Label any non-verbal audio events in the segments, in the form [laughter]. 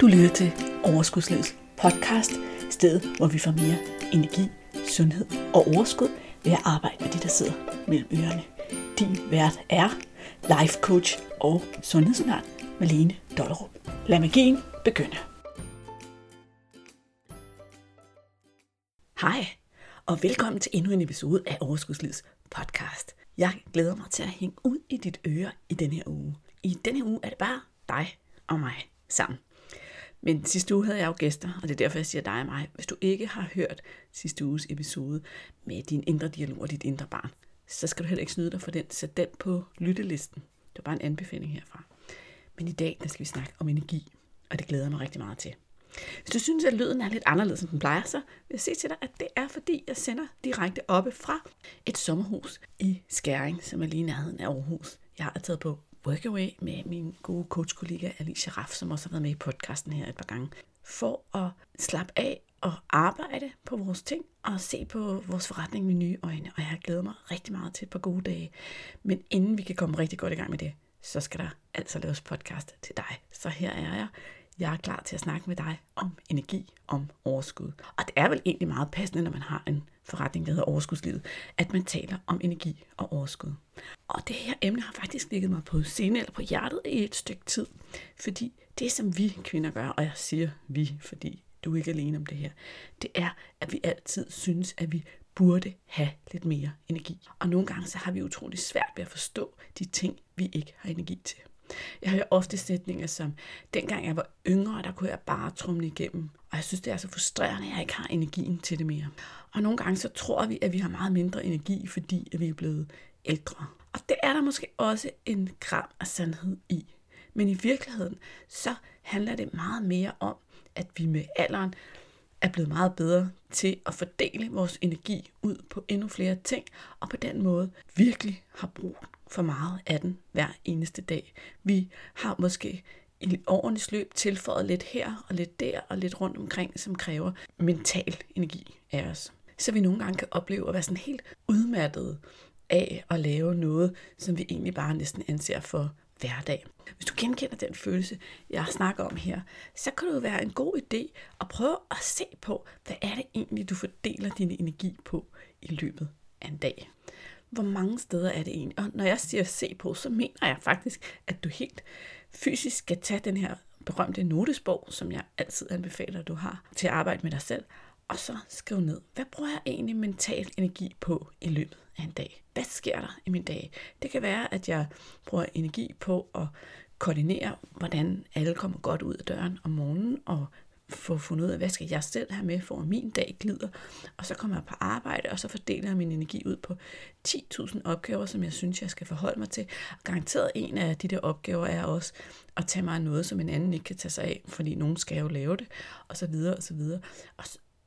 Du lytter til Overskudslivets podcast, stedet hvor vi får mere energi, sundhed og overskud ved at arbejde med de, der sidder mellem ørerne. Din vært er life coach og sundhedsundern Malene Dollerup. Lad magien begynde. Hej, og velkommen til endnu en episode af Overskudslivets podcast. Jeg glæder mig til at hænge ud i dit øre i denne her uge. I denne uge er det bare dig og mig sammen. Men sidste uge havde jeg jo gæster, og det er derfor, jeg siger dig og mig. Hvis du ikke har hørt sidste uges episode med din indre dialog og dit indre barn, så skal du heller ikke snyde dig for den. Sæt den på lyttelisten. Det var bare en anbefaling herfra. Men i dag, der skal vi snakke om energi, og det glæder jeg mig rigtig meget til. Hvis du synes, at lyden er lidt anderledes, end den plejer, så vil jeg sige til dig, at det er fordi, jeg sender direkte oppe fra et sommerhus i Skæring, som er lige i nærheden af Aarhus. Jeg har taget på workaway med min gode coachkollega Alicia Raff, som også har været med i podcasten her et par gange, for at slappe af og arbejde på vores ting og se på vores forretning med nye øjne. Og jeg glæder mig rigtig meget til et par gode dage. Men inden vi kan komme rigtig godt i gang med det, så skal der altså laves podcast til dig. Så her er jeg. Jeg er klar til at snakke med dig om energi, om overskud. Og det er vel egentlig meget passende, når man har en forretning, der hedder Overskudslivet, at man taler om energi og overskud. Og det her emne har faktisk ligget mig på scene eller på hjertet i et stykke tid, fordi det, som vi kvinder gør, og jeg siger vi, fordi du er ikke alene om det her, det er, at vi altid synes, at vi burde have lidt mere energi. Og nogle gange så har vi utrolig svært ved at forstå de ting, vi ikke har energi til. Jeg hører ofte sætninger som, dengang jeg var yngre, der kunne jeg bare trumle igennem. Og jeg synes, det er så frustrerende, at jeg ikke har energien til det mere. Og nogle gange så tror vi, at vi har meget mindre energi, fordi vi er blevet ældre. Og det er der måske også en gram af sandhed i. Men i virkeligheden, så handler det meget mere om, at vi med alderen er blevet meget bedre til at fordele vores energi ud på endnu flere ting, og på den måde virkelig har brug for meget af den hver eneste dag. Vi har måske i årenes løb tilføjet lidt her og lidt der og lidt rundt omkring, som kræver mental energi af os. Så vi nogle gange kan opleve at være sådan helt udmattede af at lave noget, som vi egentlig bare næsten anser for hverdag. Hvis du genkender den følelse, jeg snakker om her, så kan det jo være en god idé at prøve at se på, hvad er det egentlig, du fordeler din energi på i løbet af en dag. Hvor mange steder er det egentlig? Og når jeg siger se på, så mener jeg faktisk, at du helt fysisk skal tage den her berømte notesbog, som jeg altid anbefaler, at du har, til at arbejde med dig selv, og så skrive ned, hvad bruger jeg egentlig mental energi på i løbet af en dag? Hvad sker der i min dag? Det kan være, at jeg bruger energi på at koordinere, hvordan alle kommer godt ud af døren om morgenen, og få fundet ud af, hvad skal jeg selv have med, for at min dag glider. Og så kommer jeg på arbejde, og så fordeler jeg min energi ud på 10.000 opgaver, som jeg synes, jeg skal forholde mig til. Og garanteret en af de der opgaver er også at tage mig noget, som en anden ikke kan tage sig af, fordi nogen skal jo lave det, og så videre, og så videre. Og,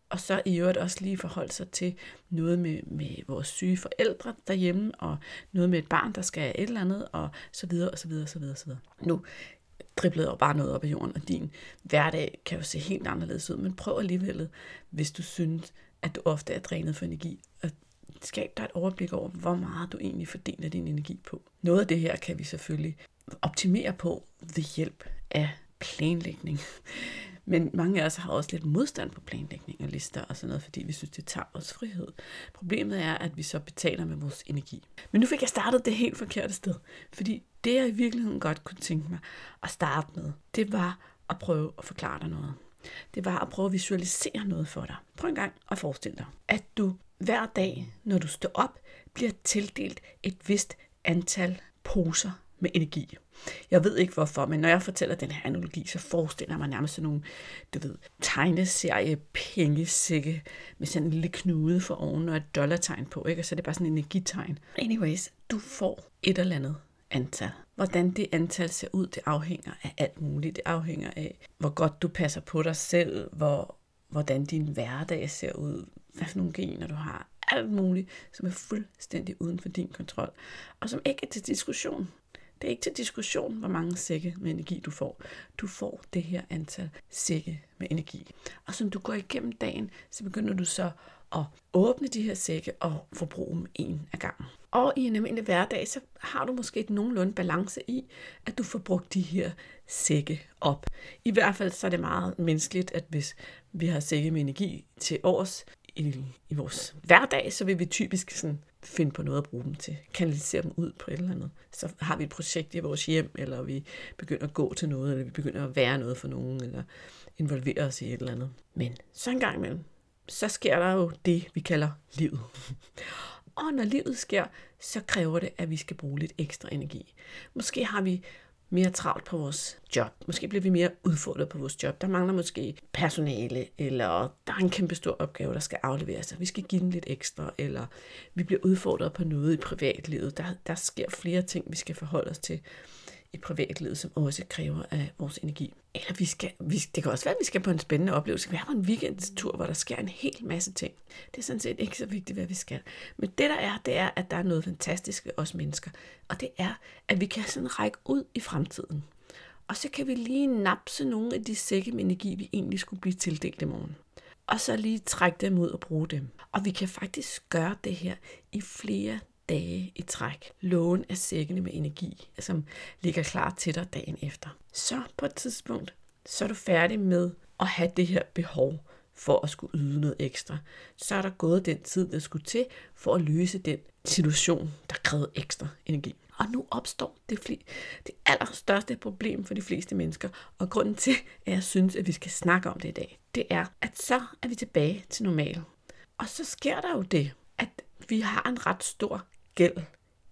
og så i øvrigt også lige forholde sig til noget med, med vores syge forældre derhjemme, og noget med et barn, der skal et eller andet, og så videre, og så videre, og så videre, og så videre. Nu driblede jo bare noget op af jorden, og din hverdag kan jo se helt anderledes ud, men prøv alligevel, hvis du synes, at du ofte er drænet for energi, at skab dig et overblik over, hvor meget du egentlig fordeler din energi på. Noget af det her kan vi selvfølgelig optimere på ved hjælp af planlægning. Men mange af os har også lidt modstand på planlægning og lister og sådan noget, fordi vi synes, det tager os frihed. Problemet er, at vi så betaler med vores energi. Men nu fik jeg startet det helt forkerte sted, fordi det, jeg i virkeligheden godt kunne tænke mig at starte med, det var at prøve at forklare dig noget. Det var at prøve at visualisere noget for dig. Prøv en gang at forestille dig, at du hver dag, når du står op, bliver tildelt et vist antal poser med energi. Jeg ved ikke hvorfor, men når jeg fortæller den her analogi, så forestiller jeg mig nærmest sådan nogle, du ved, tegneserie pengesække med sådan en lille knude for oven og et dollartegn på, ikke? Og så er det bare sådan en energitegn. Anyways, du får et eller andet antal. Hvordan det antal ser ud, det afhænger af alt muligt. Det afhænger af, hvor godt du passer på dig selv, hvor, hvordan din hverdag ser ud, hvad for nogle gener du har, alt muligt, som er fuldstændig uden for din kontrol, og som ikke er til diskussion. Det er ikke til diskussion, hvor mange sække med energi du får. Du får det her antal sække med energi. Og som du går igennem dagen, så begynder du så at åbne de her sække og forbruge dem en af gangen. Og i en almindelig hverdag, så har du måske et nogenlunde balance i, at du får brugt de her sække op. I hvert fald så er det meget menneskeligt, at hvis vi har sække med energi til års i, i vores hverdag, så vil vi typisk sådan finde på noget at bruge dem til. Kanalisere dem ud på et eller andet. Så har vi et projekt i vores hjem, eller vi begynder at gå til noget, eller vi begynder at være noget for nogen, eller involvere os i et eller andet. Men så en gang imellem, så sker der jo det, vi kalder livet. Og når livet sker, så kræver det, at vi skal bruge lidt ekstra energi. Måske har vi mere travlt på vores job. Måske bliver vi mere udfordret på vores job. Der mangler måske personale, eller der er en kæmpe stor opgave, der skal afleveres, og vi skal give den lidt ekstra, eller vi bliver udfordret på noget i privatlivet. Der, der sker flere ting, vi skal forholde os til i privatlivet, som også kræver af vores energi. Eller vi skal, vi, det kan også være, at vi skal på en spændende oplevelse. Vi har på en weekendtur, hvor der sker en hel masse ting. Det er sådan set ikke så vigtigt, hvad vi skal. Men det der er, det er, at der er noget fantastisk ved os mennesker. Og det er, at vi kan sådan række ud i fremtiden. Og så kan vi lige napse nogle af de sække med energi, vi egentlig skulle blive tildelt i morgen. Og så lige trække dem ud og bruge dem. Og vi kan faktisk gøre det her i flere dage i træk. Lågen af sækkene med energi, som ligger klar til dig dagen efter. Så på et tidspunkt, så er du færdig med at have det her behov for at skulle yde noget ekstra. Så er der gået den tid, der skulle til for at løse den situation, der krævede ekstra energi. Og nu opstår det, fl- det allerstørste problem for de fleste mennesker, og grunden til, at jeg synes, at vi skal snakke om det i dag, det er, at så er vi tilbage til normal. Og så sker der jo det, at vi har en ret stor gæld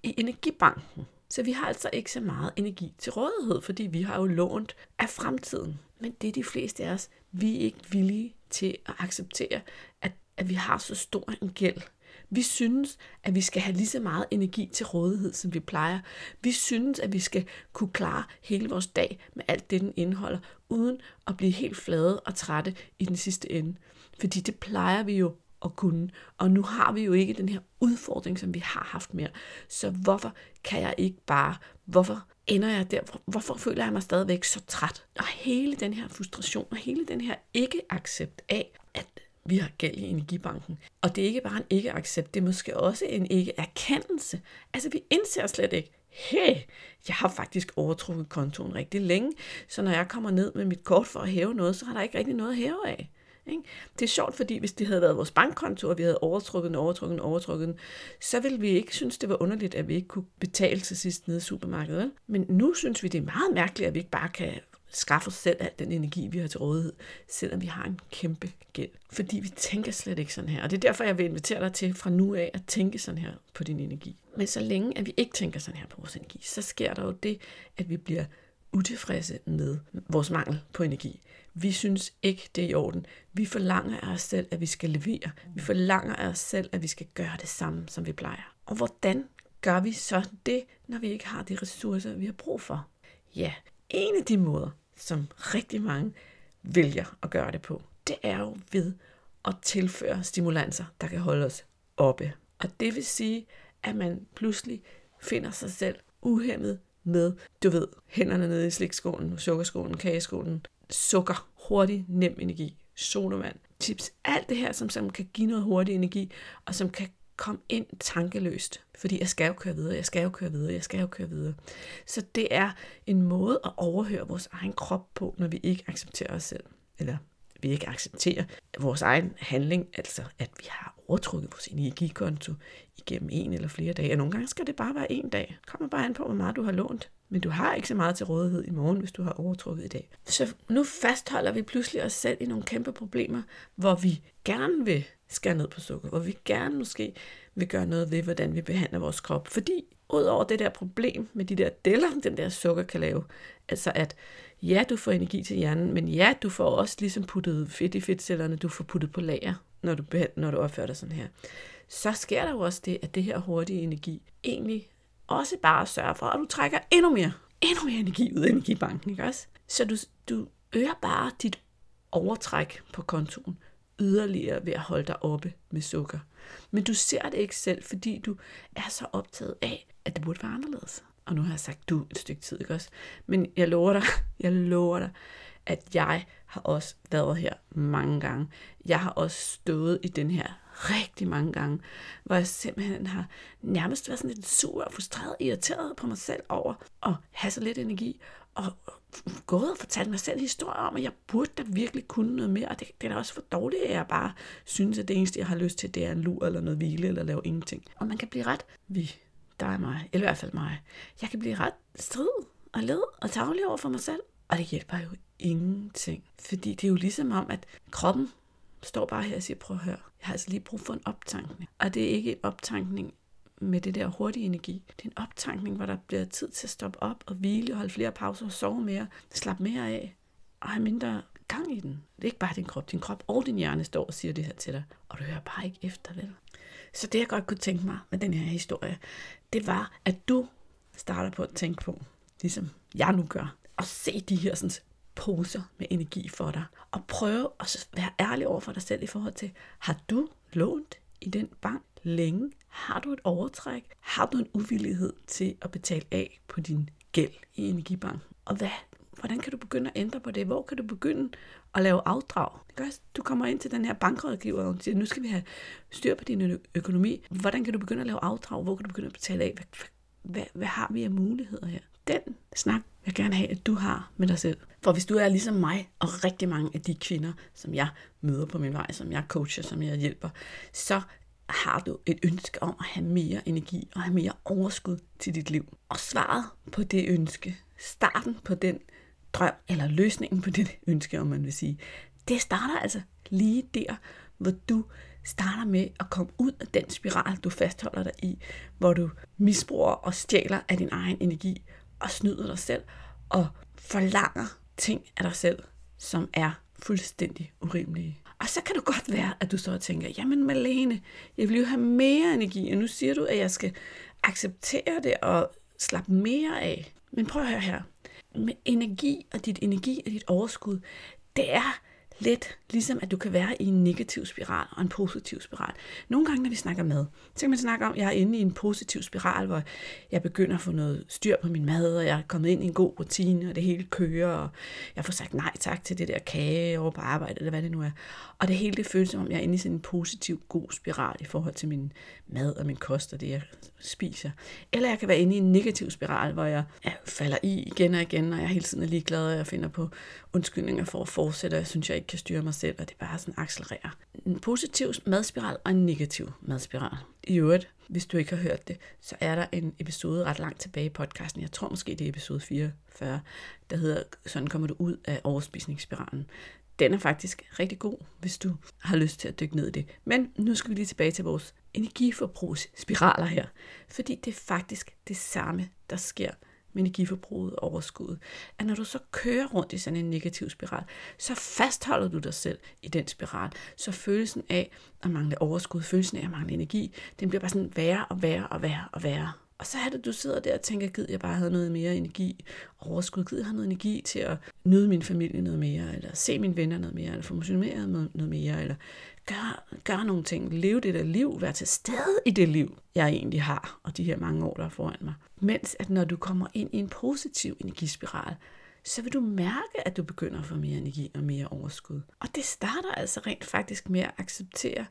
i energibanken. Så vi har altså ikke så meget energi til rådighed, fordi vi har jo lånt af fremtiden. Men det er de fleste af os, vi er ikke villige til at acceptere, at, at vi har så stor en gæld. Vi synes, at vi skal have lige så meget energi til rådighed, som vi plejer. Vi synes, at vi skal kunne klare hele vores dag med alt det, den indeholder, uden at blive helt flade og trætte i den sidste ende. Fordi det plejer vi jo at kunne. Og nu har vi jo ikke den her udfordring, som vi har haft mere. Så hvorfor kan jeg ikke bare, hvorfor ender jeg der, hvorfor føler jeg mig stadigvæk så træt? Og hele den her frustration, og hele den her ikke-accept af, at vi har gæld i energibanken. Og det er ikke bare en ikke-accept, det er måske også en ikke-erkendelse. Altså vi indser slet ikke, hey, jeg har faktisk overtrukket kontoen rigtig længe, så når jeg kommer ned med mit kort for at hæve noget, så har der ikke rigtig noget at hæve af. Ikke? Det er sjovt, fordi hvis det havde været vores bankkonto, og vi havde overtrukket den, overtrukket den, overtrukket den, så ville vi ikke synes, det var underligt, at vi ikke kunne betale til sidst nede i supermarkedet. Men nu synes vi, det er meget mærkeligt, at vi ikke bare kan skaffe os selv al den energi, vi har til rådighed, selvom vi har en kæmpe gæld. Fordi vi tænker slet ikke sådan her. Og det er derfor, jeg vil invitere dig til fra nu af at tænke sådan her på din energi. Men så længe, at vi ikke tænker sådan her på vores energi, så sker der jo det, at vi bliver utilfredse med vores mangel på energi. Vi synes ikke, det er i orden. Vi forlanger af os selv, at vi skal levere. Vi forlanger af os selv, at vi skal gøre det samme, som vi plejer. Og hvordan gør vi så det, når vi ikke har de ressourcer, vi har brug for? Ja, en af de måder, som rigtig mange vælger at gøre det på, det er jo ved at tilføre stimulanser, der kan holde os oppe. Og det vil sige, at man pludselig finder sig selv uhemmet med, du ved, hænderne nede i slikskålen, sukkerskålen, kageskålen, sukker, hurtig, nem energi, sodavand, chips, alt det her, som, som kan give noget hurtig energi, og som kan komme ind tankeløst, fordi jeg skal jo køre videre, jeg skal jo køre videre, jeg skal jo køre videre. Så det er en måde at overhøre vores egen krop på, når vi ikke accepterer os selv, eller vi ikke accepterer vores egen handling, altså at vi har overtrukket vores energikonto igennem en eller flere dage. Og nogle gange skal det bare være en dag. Kommer bare an på, hvor meget du har lånt. Men du har ikke så meget til rådighed i morgen, hvis du har overtrukket i dag. Så nu fastholder vi pludselig os selv i nogle kæmpe problemer, hvor vi gerne vil skære ned på sukker, hvor vi gerne måske vil gøre noget ved, hvordan vi behandler vores krop. Fordi udover det der problem med de der deller, den der sukker kan lave, altså at ja, du får energi til hjernen, men ja, du får også ligesom puttet fedt i fedtcellerne, du får puttet på lager, når du, når du opfører dig sådan her. Så sker der jo også det, at det her hurtige energi egentlig også bare sørger for, at du trækker endnu mere, endnu mere energi ud af energibanken, ikke også? Så du, du øger bare dit overtræk på kontoen yderligere ved at holde dig oppe med sukker. Men du ser det ikke selv, fordi du er så optaget af, at det burde være anderledes. og nu har jeg sagt du et stykke tid, ikke også? Men jeg lover dig, [laughs] jeg lover dig, at jeg har også været her mange gange. Jeg har også stået i den her rigtig mange gange, hvor jeg simpelthen har nærmest været sådan lidt sur og frustreret, irriteret på mig selv over at have så lidt energi, og gået og fortalt mig selv historier om, at jeg burde da virkelig kunne noget mere, og det, det er da også for dårligt, at jeg bare synes, at det eneste, jeg har lyst til, det er en lur eller noget hvile eller lave ingenting. Og man kan blive ret, vi, dig og mig, eller i hvert fald mig, jeg kan blive ret strid og led og tavlig over for mig selv, og det hjælper jo ingenting. Fordi det er jo ligesom om, at kroppen står bare her og siger, prøv at høre, jeg har altså lige brug for en optankning. Og det er ikke en optankning med det der hurtige energi. Det er en optankning, hvor der bliver tid til at stoppe op og hvile, holde flere pauser og sove mere, slappe mere af og have mindre gang i den. Det er ikke bare din krop. Din krop og din hjerne står og siger det her til dig, og du hører bare ikke efter, vel? Så det, jeg godt kunne tænke mig med den her historie, det var, at du starter på at tænke på, ligesom jeg nu gør, og se de her sådan, poser med energi for dig. Og prøve at være ærlig over for dig selv i forhold til, har du lånt i den bank længe? Har du et overtræk? Har du en uvillighed til at betale af på din gæld i energibanken? Og hvad, hvordan kan du begynde at ændre på det? Hvor kan du begynde at lave afdrag? Du kommer ind til den her bankrådgiver og siger, nu skal vi have styr på din økonomi. Hvordan kan du begynde at lave afdrag? Hvor kan du begynde at betale af? Hvad, hvad, hvad har vi af muligheder her? Den snak vil jeg gerne have, at du har med dig selv. For hvis du er ligesom mig og rigtig mange af de kvinder, som jeg møder på min vej, som jeg coacher, som jeg hjælper, så har du et ønske om at have mere energi og have mere overskud til dit liv. Og svaret på det ønske, starten på den drøm, eller løsningen på [laughs] det ønske, om man vil sige, det starter altså lige der, hvor du starter med at komme ud af den spiral, du fastholder dig i, hvor du misbruger og stjæler af din egen energi og snyder dig selv og forlanger ting af dig selv, som er fuldstændig urimelige. Og så kan det godt være, at du så tænker, jamen Malene, jeg vil jo have mere energi, og nu siger du, at jeg skal acceptere det og slappe mere af. Men prøv at høre her. Med energi og dit energi og dit overskud, det er let, ligesom at du kan være i en negativ spiral og en positiv spiral. Nogle gange, når vi snakker mad, så kan man snakke om, at jeg er inde i en positiv spiral, hvor jeg begynder at få noget styr på min mad, og jeg er kommet ind i en god rutine, og det hele kører, og jeg får sagt nej tak til det der kage over på arbejde, eller hvad det nu er. Og det hele det føles som om, jeg er inde i sådan en positiv, god spiral i forhold til min mad og min kost og det, jeg spiser. Eller jeg kan være inde i en negativ spiral, hvor jeg ja, falder i igen og igen, og jeg hele tiden er ligeglad, og jeg finder på undskyldninger for at fortsætte, og jeg synes, jeg ikke kan styre mig selv, og det bare sådan accelererer. En positiv madspiral og en negativ madspiral. I øvrigt, hvis du ikke har hørt det, så er der en episode ret langt tilbage i podcasten, jeg tror måske det er episode 44, der hedder Sådan kommer du ud af overspisningsspiralen. Den er faktisk rigtig god, hvis du har lyst til at dykke ned i det. Men nu skal vi lige tilbage til vores energiforbrugsspiraler her. Fordi det er faktisk det samme, der sker med energiforbruget og overskuddet. At når du så kører rundt i sådan en negativ spiral, så fastholder du dig selv i den spiral. Så følelsen af at mangle overskud, følelsen af at mangle energi, den bliver bare sådan værre og værre og værre og værre. Og så er det, du sidder der og tænker, gid jeg bare havde noget mere energi, overskud, gid jeg havde noget energi til at nyde min familie noget mere, eller se mine venner noget mere, eller få motioneret noget mere, eller gøre, gøre nogle ting, leve det der liv, være til stede i det liv, jeg egentlig har, og de her mange år, der er foran mig. Mens at når du kommer ind i en positiv energispiral, så vil du mærke, at du begynder at få mere energi og mere overskud. Og det starter altså rent faktisk med at acceptere,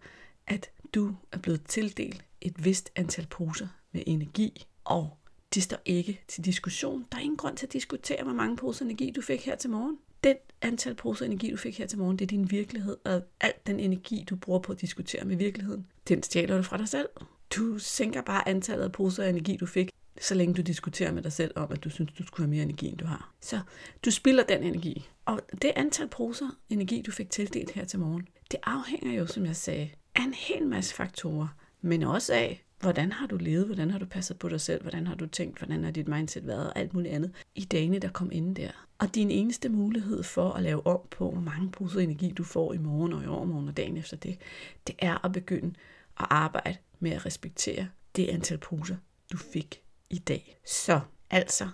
at du er blevet tildelt et vist antal poser med energi, og det står ikke til diskussion. Der er ingen grund til at diskutere, hvor mange poser energi du fik her til morgen. Den antal poser energi, du fik her til morgen, det er din virkelighed, og al den energi, du bruger på at diskutere med virkeligheden, den stjæler du fra dig selv. Du sænker bare antallet af poser af energi, du fik, så længe du diskuterer med dig selv om, at du synes, du skulle have mere energi, end du har. Så du spilder den energi. Og det antal poser energi, du fik tildelt her til morgen, det afhænger jo, som jeg sagde, af en hel masse faktorer, men også af, hvordan har du levet, hvordan har du passet på dig selv, hvordan har du tænkt, hvordan har dit mindset været og alt muligt andet i dagene, der kom inden der. Og din eneste mulighed for at lave om på, hvor mange poser energi du får i morgen og i overmorgen og dagen efter det, det er at begynde at arbejde med at respektere det antal poser, du fik i dag. Så altså,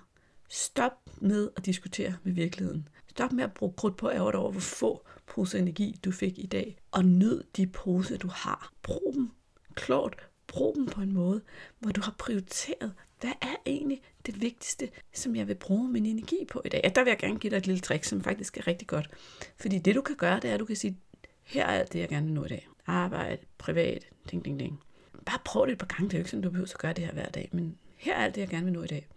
stop med at diskutere med virkeligheden. Stop med at bruge krudt på ærger over, hvor få poser energi du fik i dag, og nyd de poser, du har. Brug dem klogt, bruge dem på en måde, hvor du har prioriteret, hvad er egentlig det vigtigste, som jeg vil bruge min energi på i dag. Ja, der vil jeg gerne give dig et lille trick, som faktisk er rigtig godt. Fordi det du kan gøre, det er, at du kan sige, her er alt det, jeg gerne vil nå i dag. Arbejde, privat, ding, ding, ding. Bare prøv det et par gange, det er jo ikke sådan, du behøver at gøre det her hver dag, men her er alt det, jeg gerne vil nå i dag.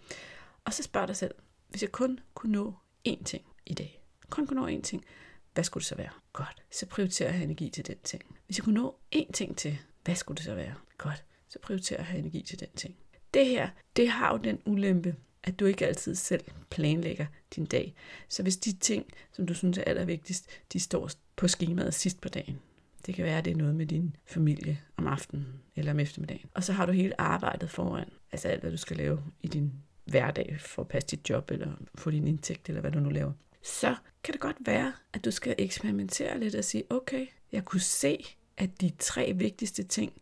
Og så spørg dig selv, hvis jeg kun kunne nå én ting i dag, kun kunne nå én ting, hvad skulle det så være? Godt. Så prioriterer jeg energi til den ting. Hvis jeg kunne nå én ting til, hvad skulle det så være? Godt. Så prioriterer have energi til den ting. Det her, det har jo den ulempe, at du ikke altid selv planlægger din dag. Så hvis de ting, som du synes er allervigtigst, de står på skemaet sidst på dagen. Det kan være, at det er noget med din familie om aftenen eller om eftermiddagen. Og så har du hele arbejdet foran. Altså alt, hvad du skal lave i din hverdag for at passe dit job eller få din indtægt eller hvad du nu laver så kan det godt være, at du skal eksperimentere lidt og sige, okay, jeg kunne se, at de tre vigtigste ting,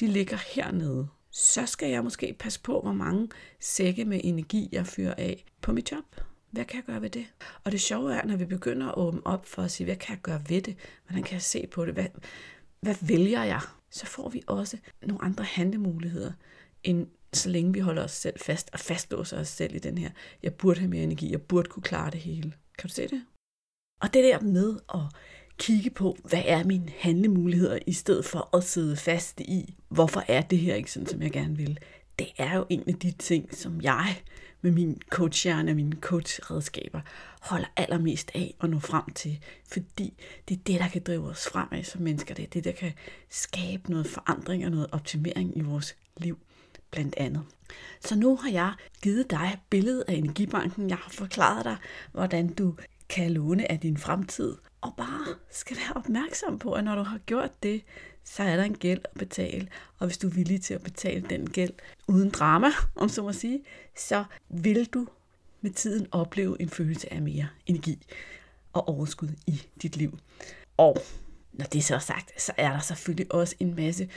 de ligger hernede. Så skal jeg måske passe på, hvor mange sække med energi, jeg fyrer af på mit job. Hvad kan jeg gøre ved det? Og det sjove er, når vi begynder at åbne op for at sige, hvad kan jeg gøre ved det? Hvordan kan jeg se på det? Hvad, hvad vælger jeg? Så får vi også nogle andre handlemuligheder, end så længe vi holder os selv fast og fastlåser os selv i den her, jeg burde have mere energi, jeg burde kunne klare det hele. Kan du se det? Og det der med at kigge på, hvad er mine handlemuligheder, i stedet for at sidde fast i, hvorfor er det her ikke sådan, som jeg gerne vil. Det er jo en af de ting, som jeg med min coachhjerne og mine coachredskaber holder allermest af at nå frem til. Fordi det er det, der kan drive os fremad som mennesker. Det er det, der kan skabe noget forandring og noget optimering i vores liv, blandt andet. Så nu har jeg givet dig et billede af Energibanken. Jeg har forklaret dig, hvordan du kan låne af din fremtid. Og bare skal være opmærksom på, at når du har gjort det, så er der en gæld at betale. Og hvis du er villig til at betale den gæld uden drama, om så må sige, så vil du med tiden opleve en følelse af mere energi og overskud i dit liv. Og når det så er sagt, så er der selvfølgelig også en masse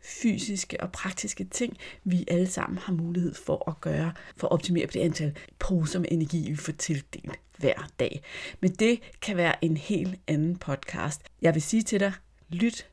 fysiske og praktiske ting, vi alle sammen har mulighed for at gøre, for at optimere på det antal poser med energi, vi får tildelt hver dag. Men det kan være en helt anden podcast. Jeg vil sige til dig, lyt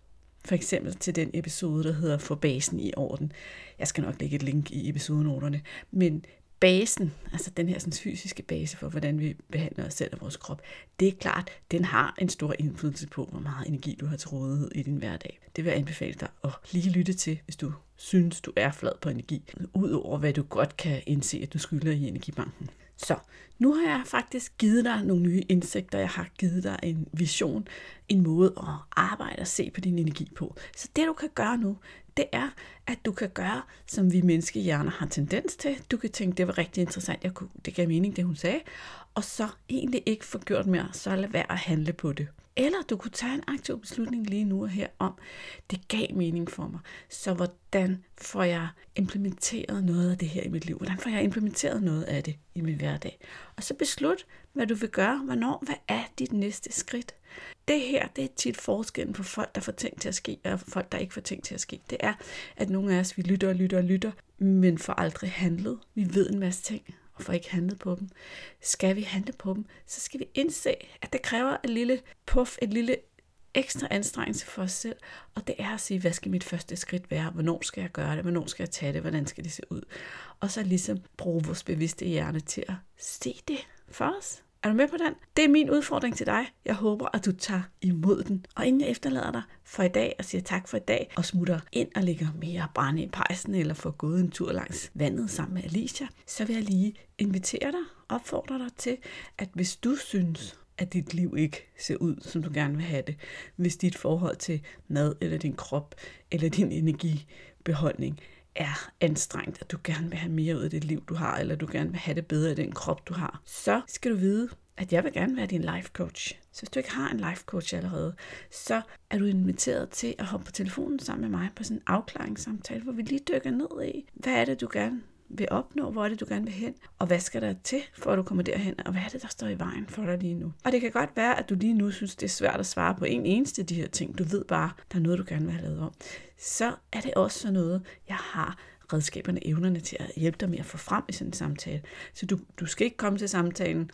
for eksempel til den episode, der hedder For basen i orden. Jeg skal nok lægge et link i episodenoterne. Men basen, altså den her sådan, fysiske base for, hvordan vi behandler os selv og vores krop, det er klart, den har en stor indflydelse på, hvor meget energi du har til rådighed i din hverdag. Det vil jeg anbefale dig at lige lytte til, hvis du synes, du er flad på energi, udover hvad du godt kan indse, at du skylder i Energibanken. Så nu har jeg faktisk givet dig nogle nye indsigter. Jeg har givet dig en vision, en måde at arbejde og se på din energi på. Så det du kan gøre nu, det er, at du kan gøre, som vi menneskehjerner har tendens til. Du kan tænke, det var rigtig interessant, jeg kunne, det gav mening, det hun sagde, og så egentlig ikke få gjort mere, så lad være at handle på det. Eller du kunne tage en aktiv beslutning lige nu og her om, det gav mening for mig. Så hvordan får jeg implementeret noget af det her i mit liv? Hvordan får jeg implementeret noget af det i min hverdag? Og så beslut, hvad du vil gøre, hvornår, hvad er dit næste skridt? Det her, det er tit forskellen på folk, der får ting til at ske, og folk, der ikke får ting til at ske. Det er, at nogle af os, vi lytter og lytter og lytter, men får aldrig handlet. Vi ved en masse ting, og får ikke handlet på dem. Skal vi handle på dem, så skal vi indse, at det kræver et lille puff, et lille ekstra anstrengelse for os selv, og det er at sige, hvad skal mit første skridt være? Hvornår skal jeg gøre det? Hvornår skal jeg tage det? Hvordan skal det se ud? Og så ligesom bruge vores bevidste hjerne til at se det for os. Er du med på den? Det er min udfordring til dig. Jeg håber, at du tager imod den. Og inden jeg efterlader dig for i dag og siger tak for i dag, og smutter ind og lægger mere brænde i pejsen, eller får gået en tur langs vandet sammen med Alicia, så vil jeg lige invitere dig, opfordre dig til, at hvis du synes, at dit liv ikke ser ud, som du gerne vil have det, hvis dit forhold til mad, eller din krop, eller din energibeholdning er anstrengt, at du gerne vil have mere ud af det liv, du har, eller du gerne vil have det bedre i den krop, du har, så skal du vide, at jeg vil gerne være din life coach. Så hvis du ikke har en life coach allerede, så er du inviteret til at hoppe på telefonen sammen med mig på sådan en afklaringssamtale, hvor vi lige dykker ned i, hvad er det, du gerne vil opnå, hvor er det, du gerne vil hen, og hvad skal der til, for at du kommer derhen, og hvad er det, der står i vejen for dig lige nu. Og det kan godt være, at du lige nu synes, det er svært at svare på en eneste af de her ting. Du ved bare, der er noget, du gerne vil have lavet om. Så er det også sådan noget, jeg har redskaberne, evnerne til at hjælpe dig med at få frem i sådan en samtale. Så du, du skal ikke komme til samtalen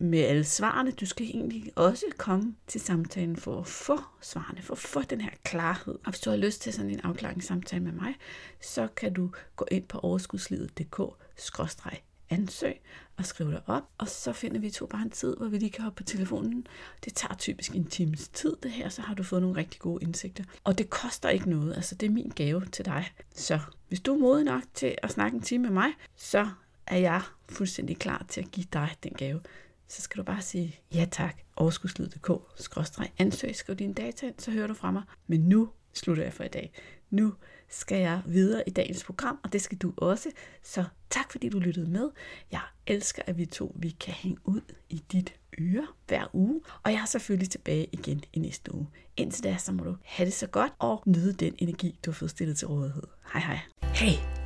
med alle svarene. Du skal egentlig også komme til samtalen for at få svarene, for at få den her klarhed. Og hvis du har lyst til sådan en afklaringssamtale med mig, så kan du gå ind på overskudslivet.dk ansøg og skrive dig op, og så finder vi to bare en tid, hvor vi lige kan hoppe på telefonen. Det tager typisk en times tid, det her, så har du fået nogle rigtig gode indsigter. Og det koster ikke noget, altså det er min gave til dig. Så hvis du er modig nok til at snakke en time med mig, så er jeg fuldstændig klar til at give dig den gave. Så skal du bare sige ja tak, overskudslyd.dk-ansøg, skriv dine data ind, så hører du fra mig. Men nu slutter jeg for i dag. Nu skal jeg videre i dagens program, og det skal du også. Så tak fordi du lyttede med. Jeg elsker, at vi to vi kan hænge ud i dit øre hver uge, og jeg er selvfølgelig tilbage igen i næste uge. Indtil da, så må du have det så godt og nyde den energi, du har fået stillet til rådighed. Hej hej. Hey,